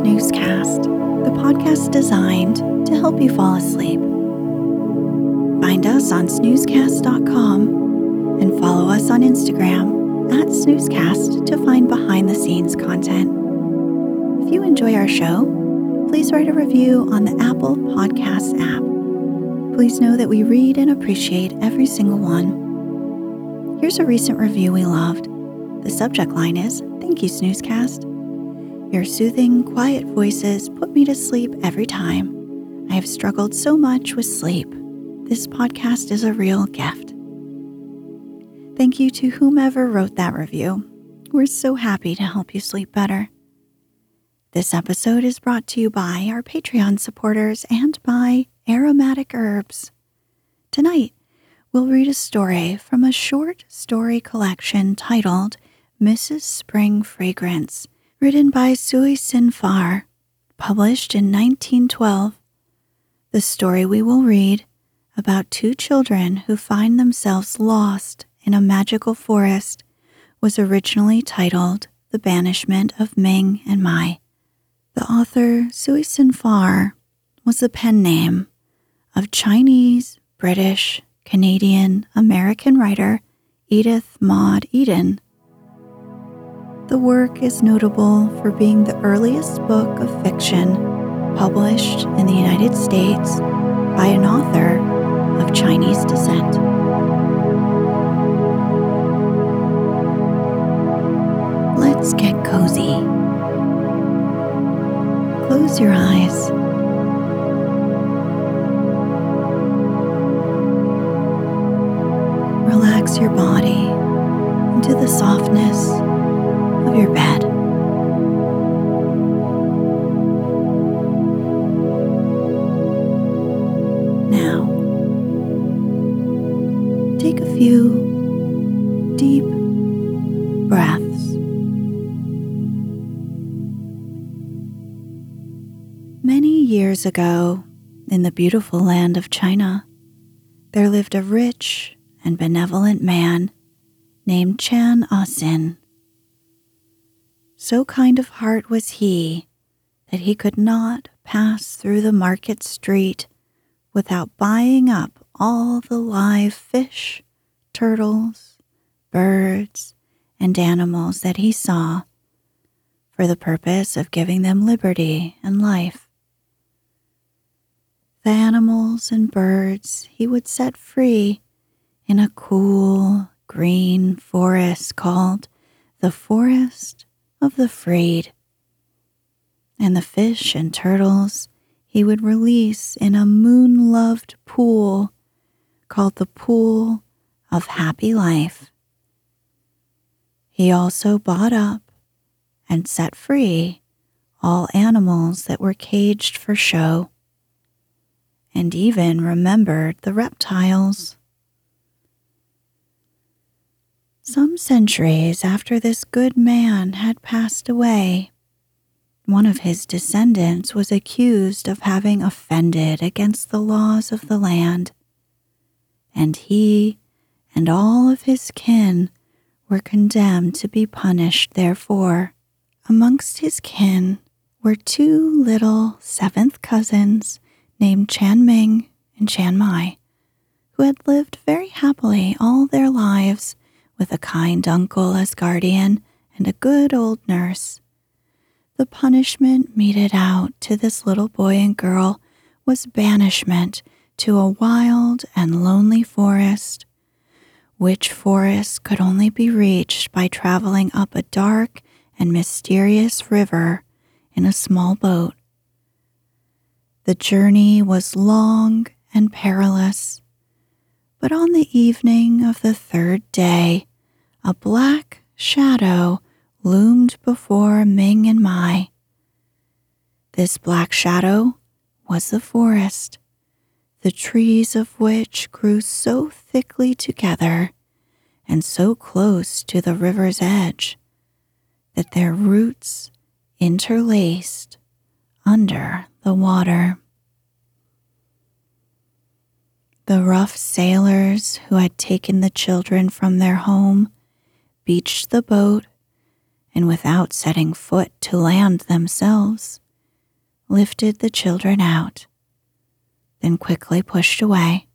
Snoozecast, the podcast designed to help you fall asleep. Find us on snoozecast.com and follow us on Instagram at snoozecast to find behind the scenes content. If you enjoy our show, please write a review on the Apple Podcasts app. Please know that we read and appreciate every single one. Here's a recent review we loved. The subject line is Thank you, Snoozecast. Your soothing, quiet voices put me to sleep every time. I have struggled so much with sleep. This podcast is a real gift. Thank you to whomever wrote that review. We're so happy to help you sleep better. This episode is brought to you by our Patreon supporters and by Aromatic Herbs. Tonight, we'll read a story from a short story collection titled Mrs. Spring Fragrance written by Sui Sin published in 1912. The story we will read about two children who find themselves lost in a magical forest was originally titled The Banishment of Ming and Mai. The author, Sui Sin was the pen name of Chinese, British, Canadian, American writer Edith Maude Eaton. The work is notable for being the earliest book of fiction published in the United States by an author of Chinese descent. Let's get cozy. Close your eyes. Relax your body into the softness of your bed. Now, take a few deep breaths. Many years ago, in the beautiful land of China, there lived a rich and benevolent man named Chan Ah-sin. So kind of heart was he that he could not pass through the market street without buying up all the live fish, turtles, birds, and animals that he saw for the purpose of giving them liberty and life. The animals and birds he would set free in a cool, green forest called the Forest of the Freed. And the fish and turtles he would release in a moon loved pool called the Pool of Happy Life. He also bought up and set free all animals that were caged for show. and even remembered the reptiles. Some centuries after this good man had passed away, one of his descendants was accused of having offended against the laws of the land, and he and all of his kin were condemned to be punished therefore. Amongst his kin were two little seventh cousins named Chan Ming and Chan Mai, who had lived very happily all their lives with a kind uncle as guardian and a good old nurse. The punishment meted out to this little boy and girl was banishment to a wild and lonely forest, which forest could only be reached by traveling up a dark and mysterious river in a small boat. The journey was long and perilous, but on the evening of the third day, a black shadow loomed before Ming and Mai. This black shadow was the forest, the trees of which grew so thickly together and so close to the river's edge that their roots interlaced under the water. The rough sailors who had taken the children from their home beached the boat and, without setting foot to land themselves, lifted the children out, then quickly pushed away.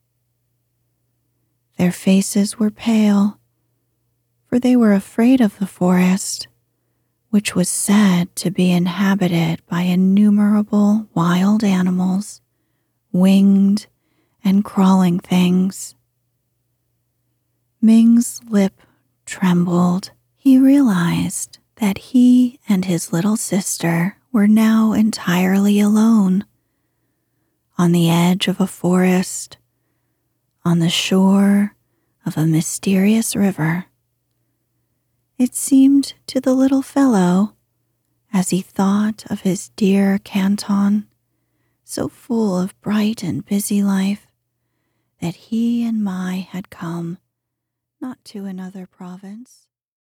Their faces were pale, for they were afraid of the forest which was said to be inhabited by innumerable wild animals, winged and crawling things. Ming's lip trembled. He realized that he and his little sister were now entirely alone on the edge of a forest, on the shore of a mysterious river. It seemed to the little fellow, as he thought of his dear Canton, so full of bright and busy life, that he and Mai had come not to another province,